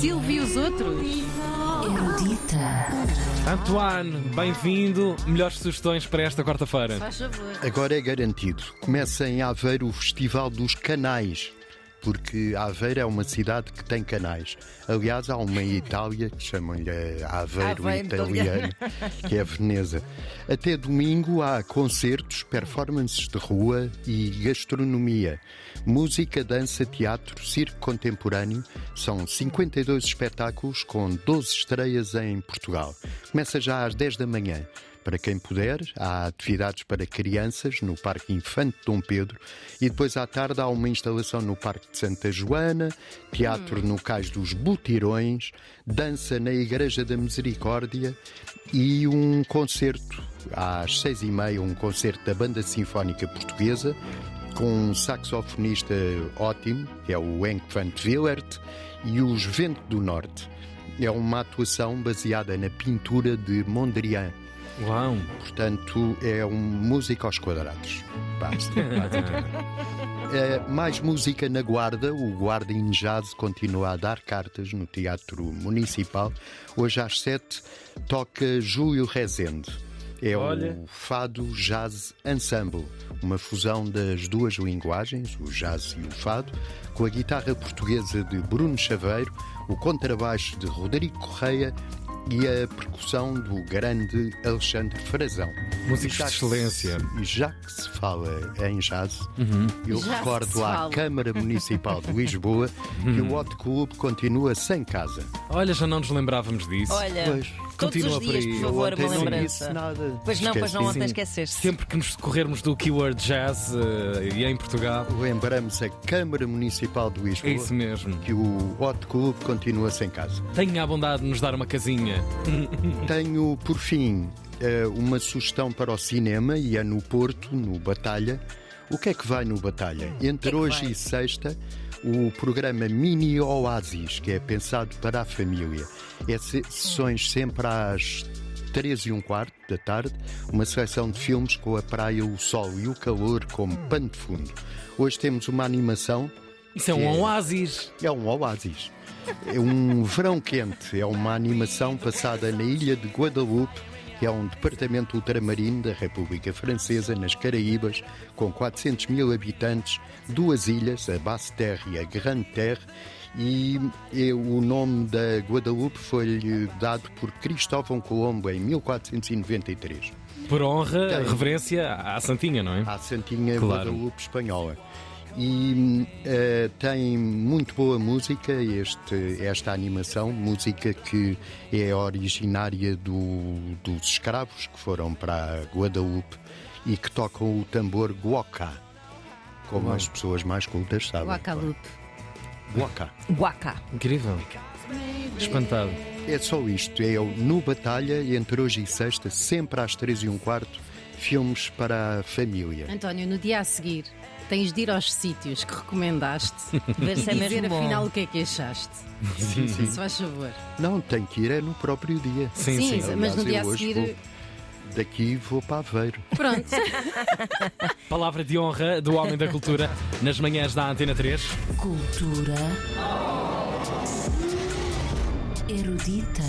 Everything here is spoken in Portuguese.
Silvio e os outros. Erudita. Antoine, bem-vindo. Melhores sugestões para esta quarta-feira. Faz favor. Agora é garantido. Começa em Aveiro o Festival dos Canais, porque Aveiro é uma cidade que tem canais. Aliás, há uma em Itália que chamam-lhe Aveiro, Aveiro italiano, que é Veneza. Até domingo há concertos, performances de rua e gastronomia. Música, dança, teatro, circo contemporâneo. São 52 espetáculos com 12 estreias em Portugal. Começa já às 10 da manhã. Para quem puder, há atividades para crianças no Parque Infante Dom Pedro e depois à tarde há uma instalação no Parque de Santa Joana, teatro no Cais dos Butirões, dança na Igreja da Misericórdia e um concerto às seis e meia, um concerto da Banda Sinfónica Portuguesa com um saxofonista ótimo, que é o Henk van Willert, e os Vento do Norte. É uma atuação baseada na pintura de Mondrian. Uau! Portanto, é um música aos quadrados. Basta. É, mais música na Guarda. O Guarda in Jazz continua a dar cartas no Teatro Municipal. Hoje às sete toca Júlio Rezende. É Olha. o Fado Jazz Ensemble, uma fusão das duas linguagens, o jazz e o fado, com a guitarra portuguesa de Bruno Chaveiro, o contrabaixo de Rodrigo Correia e a percussão do grande Alexandre Frazão. Músicos já de que se- excelência. E já que se fala em jazz, eu Já recordo se à. Câmara Municipal de Lisboa que o Hot Club continua sem casa. Olha, já não nos lembrávamos disso. Olha, Pois, todos continua os por dias, aí. por favor, uma não lembrança. disse nada. Pois não, pois não, ontem esqueceste. Sempre que nos socorrermos do keyword jazz eh, e em Portugal. Lembramos a Câmara Municipal de É Lisboa isso mesmo. que o Hot Club continua sem casa. Tenha a bondade de nos dar uma casinha. Tenho, por fim, eh, uma sugestão para o cinema e é no Porto, no Batalha. O que é que vai no Batalha? Entre que hoje vai? e sexta, o programa Mini Oasis, que é pensado para a família. É se- sessões sempre às três e um quarto da tarde, uma seleção de filmes com a praia, o sol e o calor como pano de fundo. Hoje temos uma animação Isso é um é- oásis. é um oásis. É um verão quente. É uma animação passada na ilha de Guadalupe, que é um departamento ultramarino da República Francesa, nas Caraíbas, com 400 mil habitantes, duas ilhas, a Basse-Terre e a Grande-Terre. E, e o nome da Guadalupe foi-lhe dado por Cristóvão Colombo em 1493 Por honra, Tem. reverência à Santinha, não é? à Santinha Claro. Guadalupe espanhola. E eh, tem muito boa música este, esta animação, música que é originária do- dos escravos que foram para a Guadalupe e que tocam o tambor guoca, como Uau. as pessoas mais cultas sabem. Guacalupe. Guoca. Guaca. Incrível. Espantado. É só isto, é o no Batalha, entre hoje e sexta, sempre às três e um quarto, filmes para a família. António, no dia a seguir, tens de ir aos sítios que recomendaste Ver se é e mesmo dizer bom. afinal o que é que achaste. Sim, sim. Se faz favor. Não, tem que ir é no próprio dia. Sim, sim. mas no Aliás, dia eu a hoje seguir. vou- Daqui vou para Aveiro. Pronto. Palavra de honra do Homem da Cultura nas manhãs da Antena 3. Cultura. Erudita.